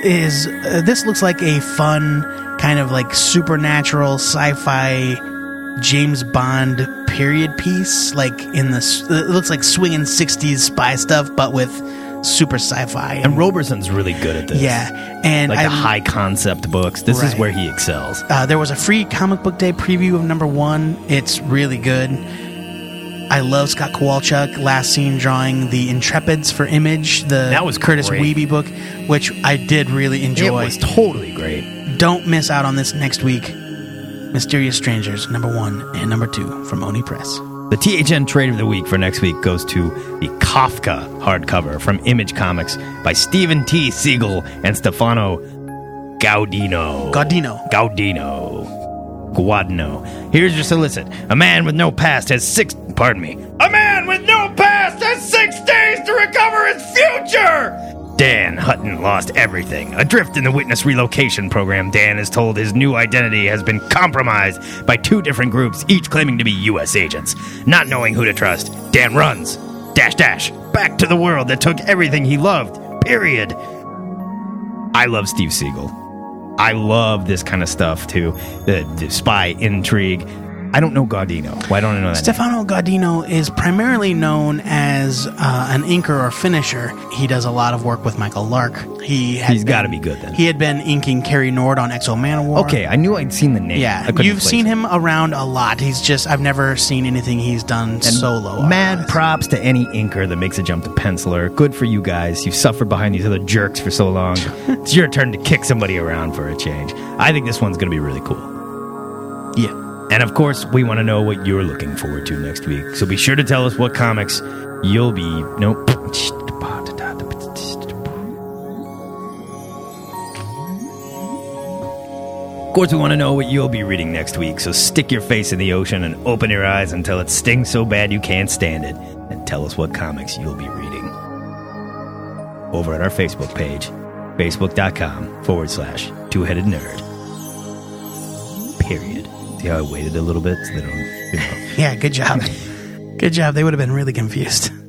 is. Uh, this looks like a fun, kind of like supernatural sci fi James Bond period piece. Like in the. It looks like swinging 60s spy stuff, but with super sci fi. And Roberson's really good at this. Yeah. And Like I, the high concept books. This is where he excels. uh, there was a free comic book day preview of number one. It's really good. I love Scott Kowalchuk. Last seen drawing the Intrepids for Image, the That was Kurtis great. Wiebe book, which I did really enjoy. It was totally great. Don't miss out on this next week. Mysterious Strangers, number one and number two from Oni Press. The THN Trade of the Week for next week goes to the Kafka hardcover from Image Comics by Stephen T. Seagle and Stefano Gaudiano. Gaudino. Gaudino. Guadino. Here's your solicit. A man with no past has six. Pardon me. A man with no past has six days to recover his future! Dan Hutton lost everything. Adrift in the witness relocation program, Dan is told his new identity has been compromised by two different groups, each claiming to be U.S. agents. Not knowing who to trust, Dan runs. Dash dash. Back to the world that took everything he loved. Period. I love Steve Seagle. I love this kind of stuff too. The, the spy intrigue. I don't know Gaudino. Why don't I know that? Stefano Gaudiano is primarily known as uh, an inker or finisher. He does a lot of work with Michael Lark. He had He's got to be good then. He had been inking Cary Nord on X-O Manowar. Okay, I knew I'd seen the name. Yeah, you've seen him around a lot. He's just I've never seen anything he's done solo. Mad otherwise. props to any inker that makes a jump to penciler. Good for you guys. You've suffered behind these other jerks for so long. it's your turn to kick somebody around for a change. I think this one's going to be really cool. Yeah. And of course, we want to know what you're looking forward to next week. So be sure to tell us what comics you'll be nope. Of course, we want to know what you'll be reading next week, so stick your face in the ocean and open your eyes until it stings so bad you can't stand it, and tell us what comics you'll be reading. Over at our Facebook page, facebook.com forward slash two headed nerd. See how I waited a little bit so they don't, you know. Yeah, good job. good job. They would have been really confused.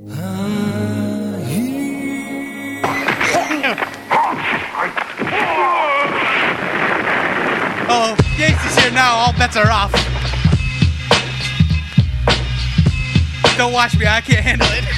Oh, Yates is here now. All bets are off. Don't watch me. I can't handle it.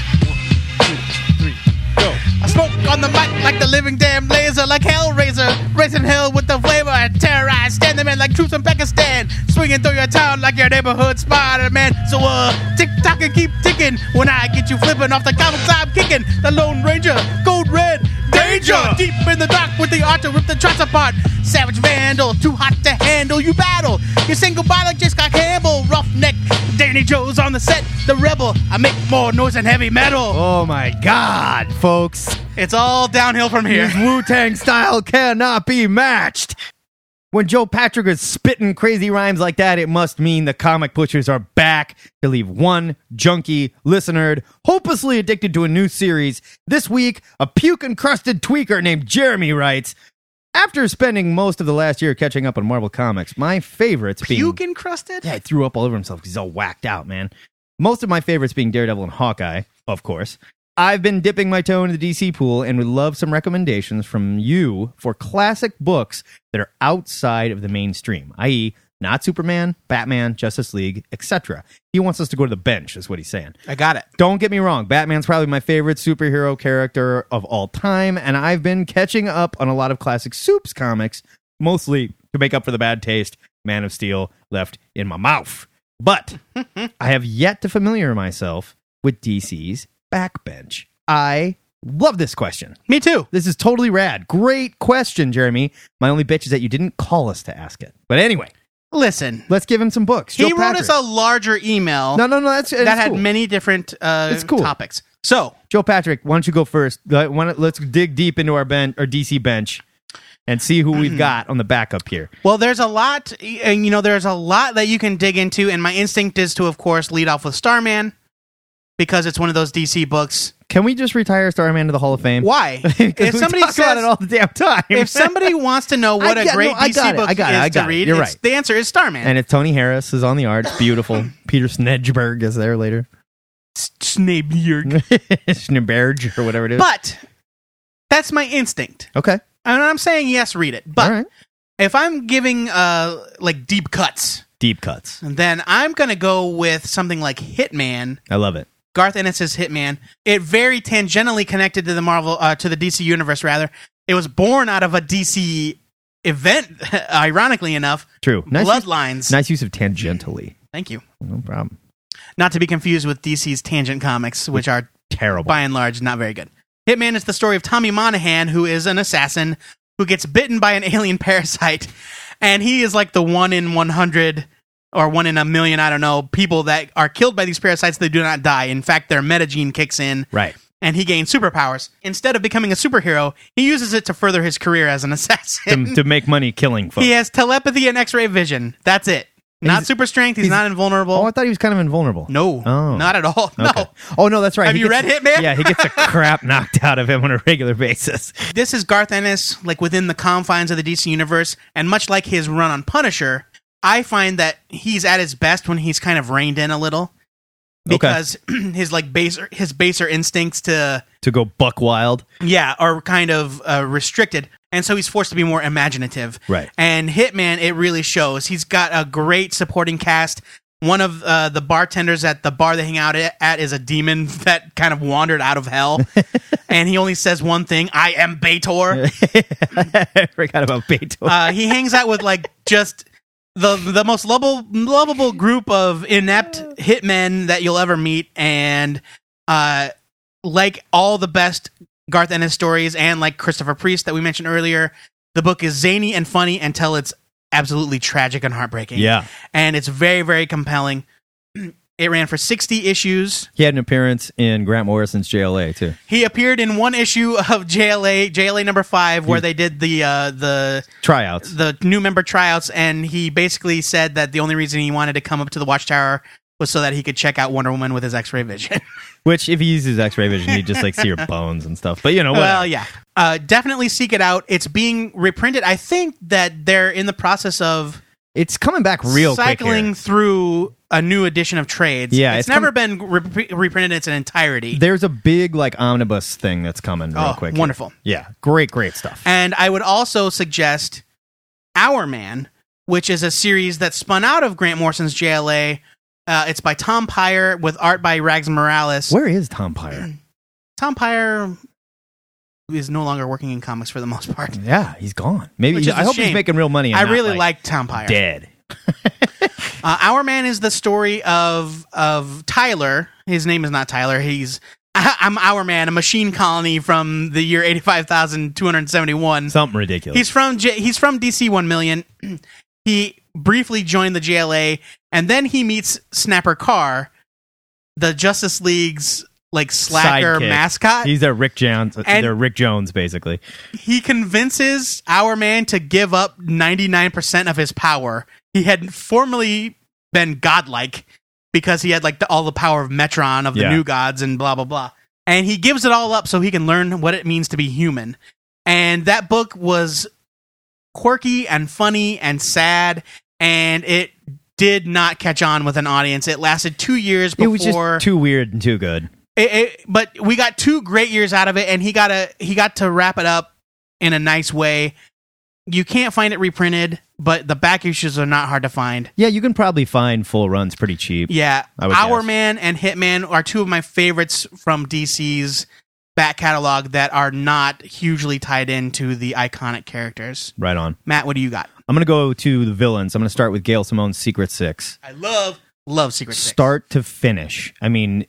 I smoke on the mic like the living damn laser, like Hellraiser, raising hell with the flavor and terrorize, stand them in like troops in Pakistan, swinging through your town like your neighborhood Spider-Man. So uh, tick tock and keep ticking. When I get you flipping off the comics I'm kicking, the Lone Ranger, Gold Red, Danger, deep in the dark with the art to rip the tracks apart. Savage Vandal, too hot to handle, you battle. You sing goodbye like Jessica Campbell, roughneck. Danny Joe's on the set, the rebel. I make more noise than heavy metal. Oh my god, folks. It's all downhill from here. His Wu Tang style cannot be matched. When Joe Patrick is spitting crazy rhymes like that, it must mean the comic pushers are back to leave one junkie listener hopelessly addicted to a new series. This week, a puke encrusted tweaker named Jeremy writes After spending most of the last year catching up on Marvel Comics, my favorites being. Puke encrusted? Yeah, he threw up all over himself because he's all whacked out, man. Most of my favorites being Daredevil and Hawkeye, of course. I've been dipping my toe into the DC pool and would love some recommendations from you for classic books that are outside of the mainstream, i.e., not Superman, Batman, Justice League, etc. He wants us to go to the bench, is what he's saying. I got it. Don't get me wrong, Batman's probably my favorite superhero character of all time, and I've been catching up on a lot of classic Soups comics, mostly to make up for the bad taste Man of Steel left in my mouth. But I have yet to familiar myself with DC's backbench. I love this question. Me too. This is totally rad. Great question, Jeremy. My only bitch is that you didn't call us to ask it. But anyway, Listen, let's give him some books. he Joe wrote us a larger email No, no, no. That's that had cool. many different uh, It's cool. topics. So, Joe Patrick, why don't you go first? Like, why don't- Let's dig deep into our bench, our DC bench, and see who Mm-hmm. we've got on the backup here. well, there's a lot, and you know, there's a lot that you can dig into, and my instinct is to, of course, lead off with Starman because it's one of those DC books. Can we just retire Starman to the Hall of Fame? Why? If somebody talk about says, it all the damn time. if somebody wants to know what I a got- great no, I DC got it, book I got it, is I got to it. read, You're it's- right. the answer is Starman. and it's Tony Harris is on the art. It's beautiful. Peter Snejbjerg is there later. Snape Yerg. Schneberg or whatever it is. But that's my instinct. okay. And I'm saying yes, read it. But right. if I'm giving uh like deep cuts, Deep cuts. then I'm gonna go with something like Hitman. I love it. Garth Ennis's Hitman. It very tangentially connected to the Marvel uh, to the DC universe. Rather, it was born out of a DC event. Ironically enough, True. Nice use, Bloodlines. nice use of tangentially. Thank you. No problem. Not to be confused with DC's Tangent comics, which are Terrible. by and large not very good. Hitman is the story of Tommy Monaghan, who is an assassin who gets bitten by an alien parasite, and he is like the one in one hundred or one in a million, I don't know, people that are killed by these parasites. They do not die. In fact, their metagene kicks in, Right. and he gains superpowers. Instead of becoming a superhero, he uses it to further his career as an assassin. To, to make money killing folks. he has telepathy and X-ray vision. That's it. Not He's- super strength. He's, he's- not invulnerable. Oh, I thought he was kind of invulnerable. no, Oh. not at all. No. Okay. Oh no, that's right. Have He you gets- read Hitman? Yeah, he gets the crap knocked out of him on a regular basis. this is Garth Ennis, like within the confines of the DC universe, and much like his run on Punisher, I find that he's at his best when he's kind of reined in a little because his like baser his baser instincts to To go buck wild. yeah are kind of uh, restricted, and so he's forced to be more imaginative. Right. And Hitman, it really shows. He's got a great supporting cast. One of uh, the bartenders at the bar they hang out at is a demon that kind of wandered out of hell, and he only says one thing: "I am Baytor." I forgot about Beethoven. uh, he hangs out with like just the the most lovable lovable group of inept hitmen that you'll ever meet, and uh, like all the best Garth Ennis stories, and like Christopher Priest that we mentioned earlier, the book is zany and funny until it's absolutely tragic and heartbreaking. yeah. and it's very very compelling. It ran for 60 issues. He had an appearance in Grant Morrison's JLA too. He appeared in one issue of JLA, JLA number five, where they did the uh, the Tryouts. the new member tryouts, and he basically said that the only reason he wanted to come up to the Watchtower was so that he could check out Wonder Woman with his X-ray vision. Which, if he uses X-ray vision, he'd just like see her bones and stuff. But you know, well, yeah, uh, definitely seek it out. It's being reprinted. I think that they're in the process of it's coming back real quick cycling through a new edition of trades. Yeah, it's, it's never been re- reprinted in its entirety. There's a big like omnibus thing that's coming real Oh, quick. here. wonderful. Yeah, great, great stuff. And I would also suggest Hourman, which is a series that spun out of Grant Morrison's JLA. Uh, it's by Tom Peyer with art by Rags Morales. Where is Tom Peyer? Tom Peyer is no longer working in comics for the most part. Yeah, he's gone. Maybe is I hope he's making real money. I really like, like Tom Peyer. dead. Uh, Hourman is the story of of Tyler. His name is not Tyler. He's I'm Our Man, a machine colony from the year eighty five thousand two hundred seventy one. Something ridiculous. He's from J- he's from DC One Million. he briefly joined the JLA, and then he meets Snapper Carr, the Justice League's like slacker Sidekick. mascot. He's their Rick Jones. And- they're Rick Jones, basically. he convinces Hourman to give up 99% of his power. He had formerly been godlike because he had like the, all the power of Metron of the Yeah. new gods and blah blah blah. And he gives it all up so he can learn what it means to be human. And that book was quirky and funny and sad and it did not catch on with an audience. It lasted 2 years before It was just too weird and too good. it, it, but we got two great years out of it, and he got a he got to wrap it up in a nice way. You can't find it reprinted, but the back issues are not hard to find. Yeah, you can probably find full runs pretty cheap. Yeah, Our guess. Man and Hitman are two of my favorites from DC's back catalog that are not hugely tied into the iconic characters. Right on. Matt, what do you got? I'm going to go to the villains. I'm going to start with Gail Simone's Secret Six. I love love Secret Six. Start to finish. I mean,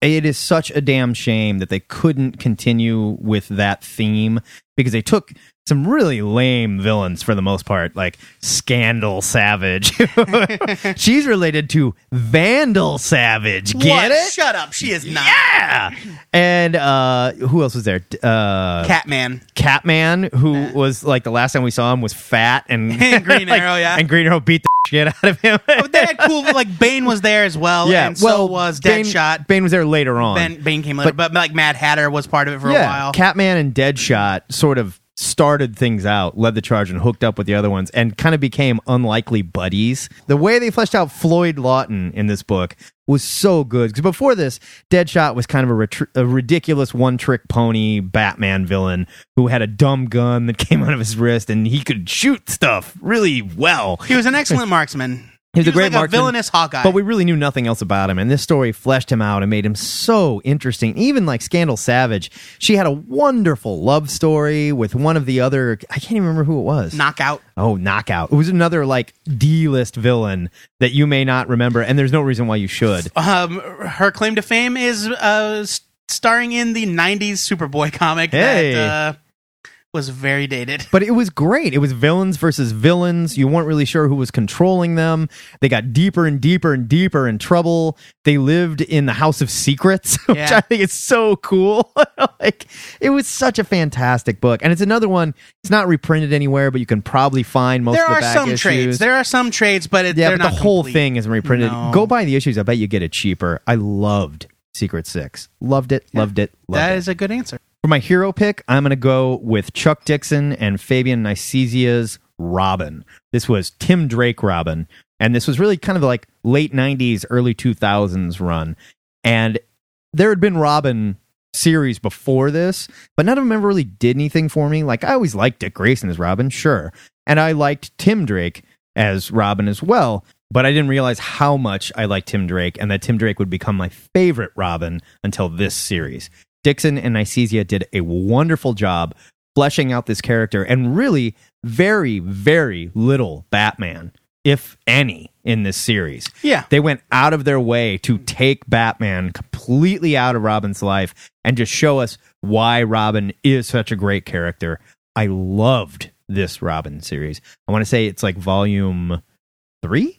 it is such a damn shame that they couldn't continue with that theme because they took some really lame villains for the most part, like Scandal Savage. She's related to Vandal Savage. Get What? it? Shut up. She is not. Yeah. And uh, who else was there? Uh, Catman. Catman, who was like the last time we saw him was fat and, And Green like, Arrow, yeah. and Green Arrow beat the shit out of him. But they had cool like Bane was there as well. yeah, and so well, was Bane, Deadshot. Bane was there later on. Ben, Bane came later, but, like Mad Hatter was part of it for yeah, a while. Catman and Deadshot sort of started things out, led the charge, and hooked up with the other ones, and kind of became unlikely buddies. The way they fleshed out Floyd Lawton in this book was so good because before this, Deadshot was kind of a, retri- a ridiculous one-trick pony Batman villain who had a dumb gun that came out of his wrist, and he could shoot stuff really well. he was an excellent marksman. He was a great like marksman, a villainous Hawkeye. But we really knew nothing else about him, and this story fleshed him out and made him so interesting. Even like Scandal Savage, she had a wonderful love story with one of the other. I can't even remember who it was. knockout. oh, Knockout. It was another like D-list villain that you may not remember, and there's no reason why you should. Um, her claim to fame is uh, starring in the '90s Superboy comic Hey. that uh, was very dated. But it was great. It was villains versus villains. You weren't really sure who was controlling them. They got deeper and deeper and deeper in trouble. They lived in the House of Secrets, which Yeah. I think is so cool. like it was such a fantastic book. And it's another one. It's not reprinted anywhere, but you can probably find most there of the are back some issues. trades. There are some trades, but it, yeah, but the whole complete. thing isn't reprinted. No. Go buy the issues. I bet you get it cheaper. I loved Secret Six. Loved it. Loved it. Loved That it. is a good answer. For my hero pick, I'm going to go with Chuck Dixon and Fabian Nicieza's Robin. This was Tim Drake Robin. And this was really kind of like late 90s, early 2000s run. And there had been Robin series before this, but none of them ever really did anything for me. Like, I always liked Dick Grayson as Robin, sure. And I liked Tim Drake as Robin as well. But I didn't realize how much I liked Tim Drake and that Tim Drake would become my favorite Robin until this series. Dixon and Nicieza did a wonderful job fleshing out this character and really very, very little Batman, if any, in this series. Yeah. They went out of their way to take Batman completely out of Robin's life and just show us why Robin is such a great character. I loved this Robin series. I want to say it's like volume three.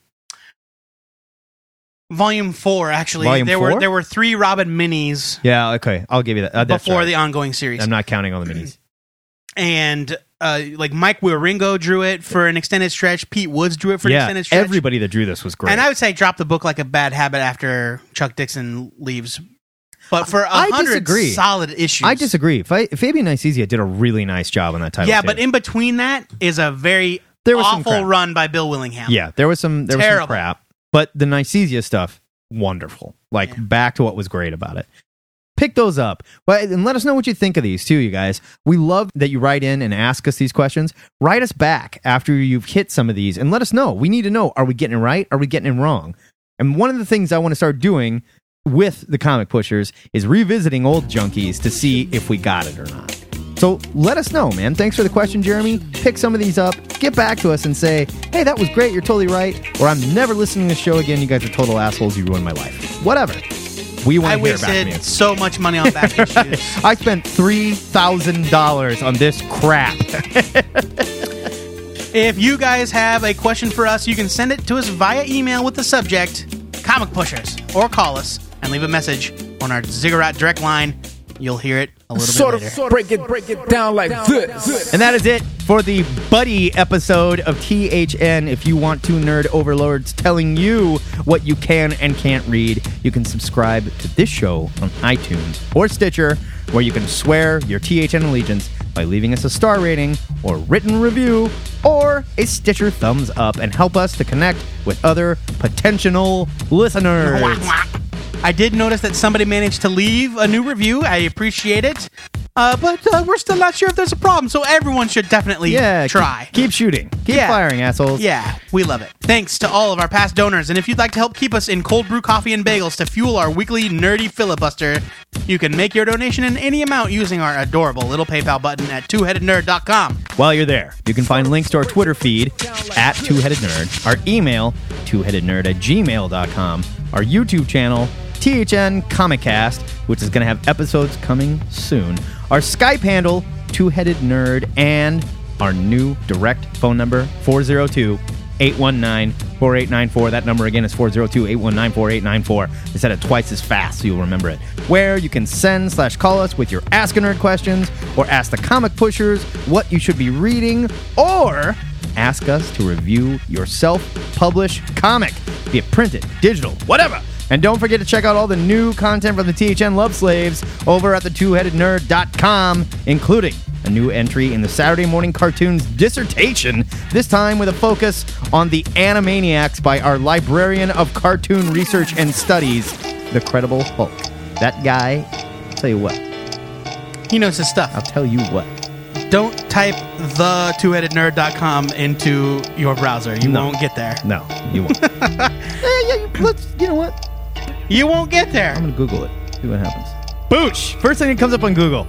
Volume four, actually. Volume there four? were there were three Robin minis Yeah, okay, I'll give you that. Uh, that's before right. the ongoing series, I'm not counting all the minis. and uh, like Mike Wieringo drew it for an extended stretch. Pete Woods drew it for an yeah, extended stretch. everybody that drew this was great. And I would say drop the book like a bad habit after Chuck Dixon leaves. But for a I hundred disagree. solid issues, I disagree. Fa- Fabian Nicieza did a really nice job on that title. Yeah, too. but in between that is a very There was some awful crap. run by Bill Willingham. yeah, there was some there was Terrible. some crap, but the Nicieza stuff, wonderful. Like Yeah. back to what was great about it. Pick those up, but and let us know what you think of these too, you guys. We love that you write in and ask us these questions. Write us back after you've hit some of these, and let us know. We need to know: Are we getting it right? Are we getting it wrong? And one of the things I want to start doing with the comic pushers is revisiting old junkies to see if we got it or not. So let us know, man. Thanks for the question, Jeremy. Pick some of these up, get back to us and say, hey, that was great, you're totally right, or I'm never listening to the show again, you guys are total assholes, you ruined my life. Whatever. We I want to hear back from wasted so much money on back issues. I spent $3,000 on this crap. If you guys have a question for us, you can send it to us via email with the subject Comic Pushers or call us and leave a message on our Ziggurat direct line. You'll hear it a little Sort bit of, later. sort of break it, break it down like this. And that is it for the Buddy episode of THN. If you want two nerd overlords telling you what you can and can't read, you can subscribe to this show on iTunes or Stitcher, where you can swear your THN allegiance by leaving us a star rating or written review or a Stitcher thumbs up and help us to connect with other potential listeners. I did notice that somebody managed to leave a new review. I appreciate it. Uh, but uh, we're still not sure if there's a problem, so everyone should definitely Yeah, try. Keep, shooting. Keep Yeah. firing, assholes. Yeah, we love it. Thanks to all of our past donors, and if you'd like to help keep us in cold brew coffee and bagels to fuel our weekly nerdy filibuster, you can make your donation in any amount using our adorable little PayPal button at twoheadednerd.com. While you're there, you can find links to our Twitter feed at twoheadednerd, our email, twoheadednerd at gmail.com, our YouTube channel, THN Comiccast, which is going to have episodes coming soon, our Skype handle, Two Headed Nerd, and our new direct phone number, 402 819 4894. That number again is 402 819 4894. I said it twice as fast so you'll remember it. Where you can send slash call us with your Ask a Nerd questions or ask the comic pushers what you should be reading or ask us to review your self published comic, be it printed, digital, whatever. And don't forget to check out all the new content from the THN Love Slaves over at the twoheadednerd.com, including a new entry in the Saturday Morning Cartoons dissertation, this time with a focus on the Animaniacs by our librarian of cartoon research and studies, the Credible Hulk. That guy, I'll tell you what, He knows his stuff. I'll tell you what. Don't type the twoheadednerd.com into your browser. You No. won't get there. No, you won't. Eh, yeah, let's, you know what? You won't get there. I'm gonna Google it. See what happens. Boosh! First thing that comes up on Google.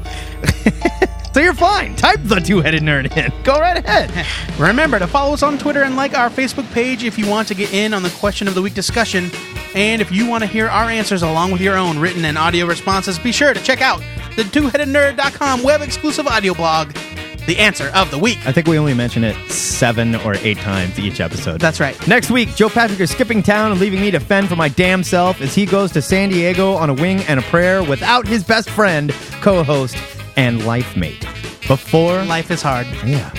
so you're fine. Type the two-headed nerd in. Go right ahead. Remember to follow us on Twitter and like our Facebook page if you want to get in on the question of the week discussion. And if you want to hear our answers along with your own written and audio responses, be sure to check out the twoheadednerd.com web exclusive audio blog, The Answer of the Week. I think we only mention it seven or eight times each episode. That's right. Next week, Joe Patrick is skipping town and leaving me to fend for my damn self as he goes to San Diego on a wing and a prayer without his best friend, co-host, and life mate. Before Life is hard. Yeah.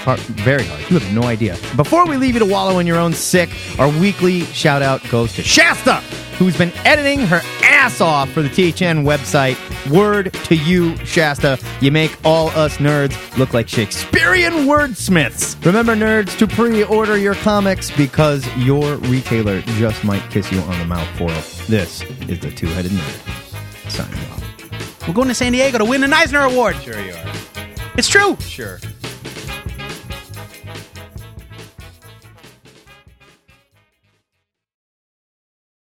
Hard, very hard. You have no idea. Before we leave you to wallow in your own sick, our weekly shout out goes to Shasta, who's been editing her ass off for the THN website. Word to you, Shasta. You make all us nerds look like Shakespearean wordsmiths. Remember, nerds, to pre order your comics because your retailer just might kiss you on the mouth for it. This is the Two Headed Nerd. Signing off. We're going to San Diego to win an Eisner Award. Sure you are. It's true. Sure.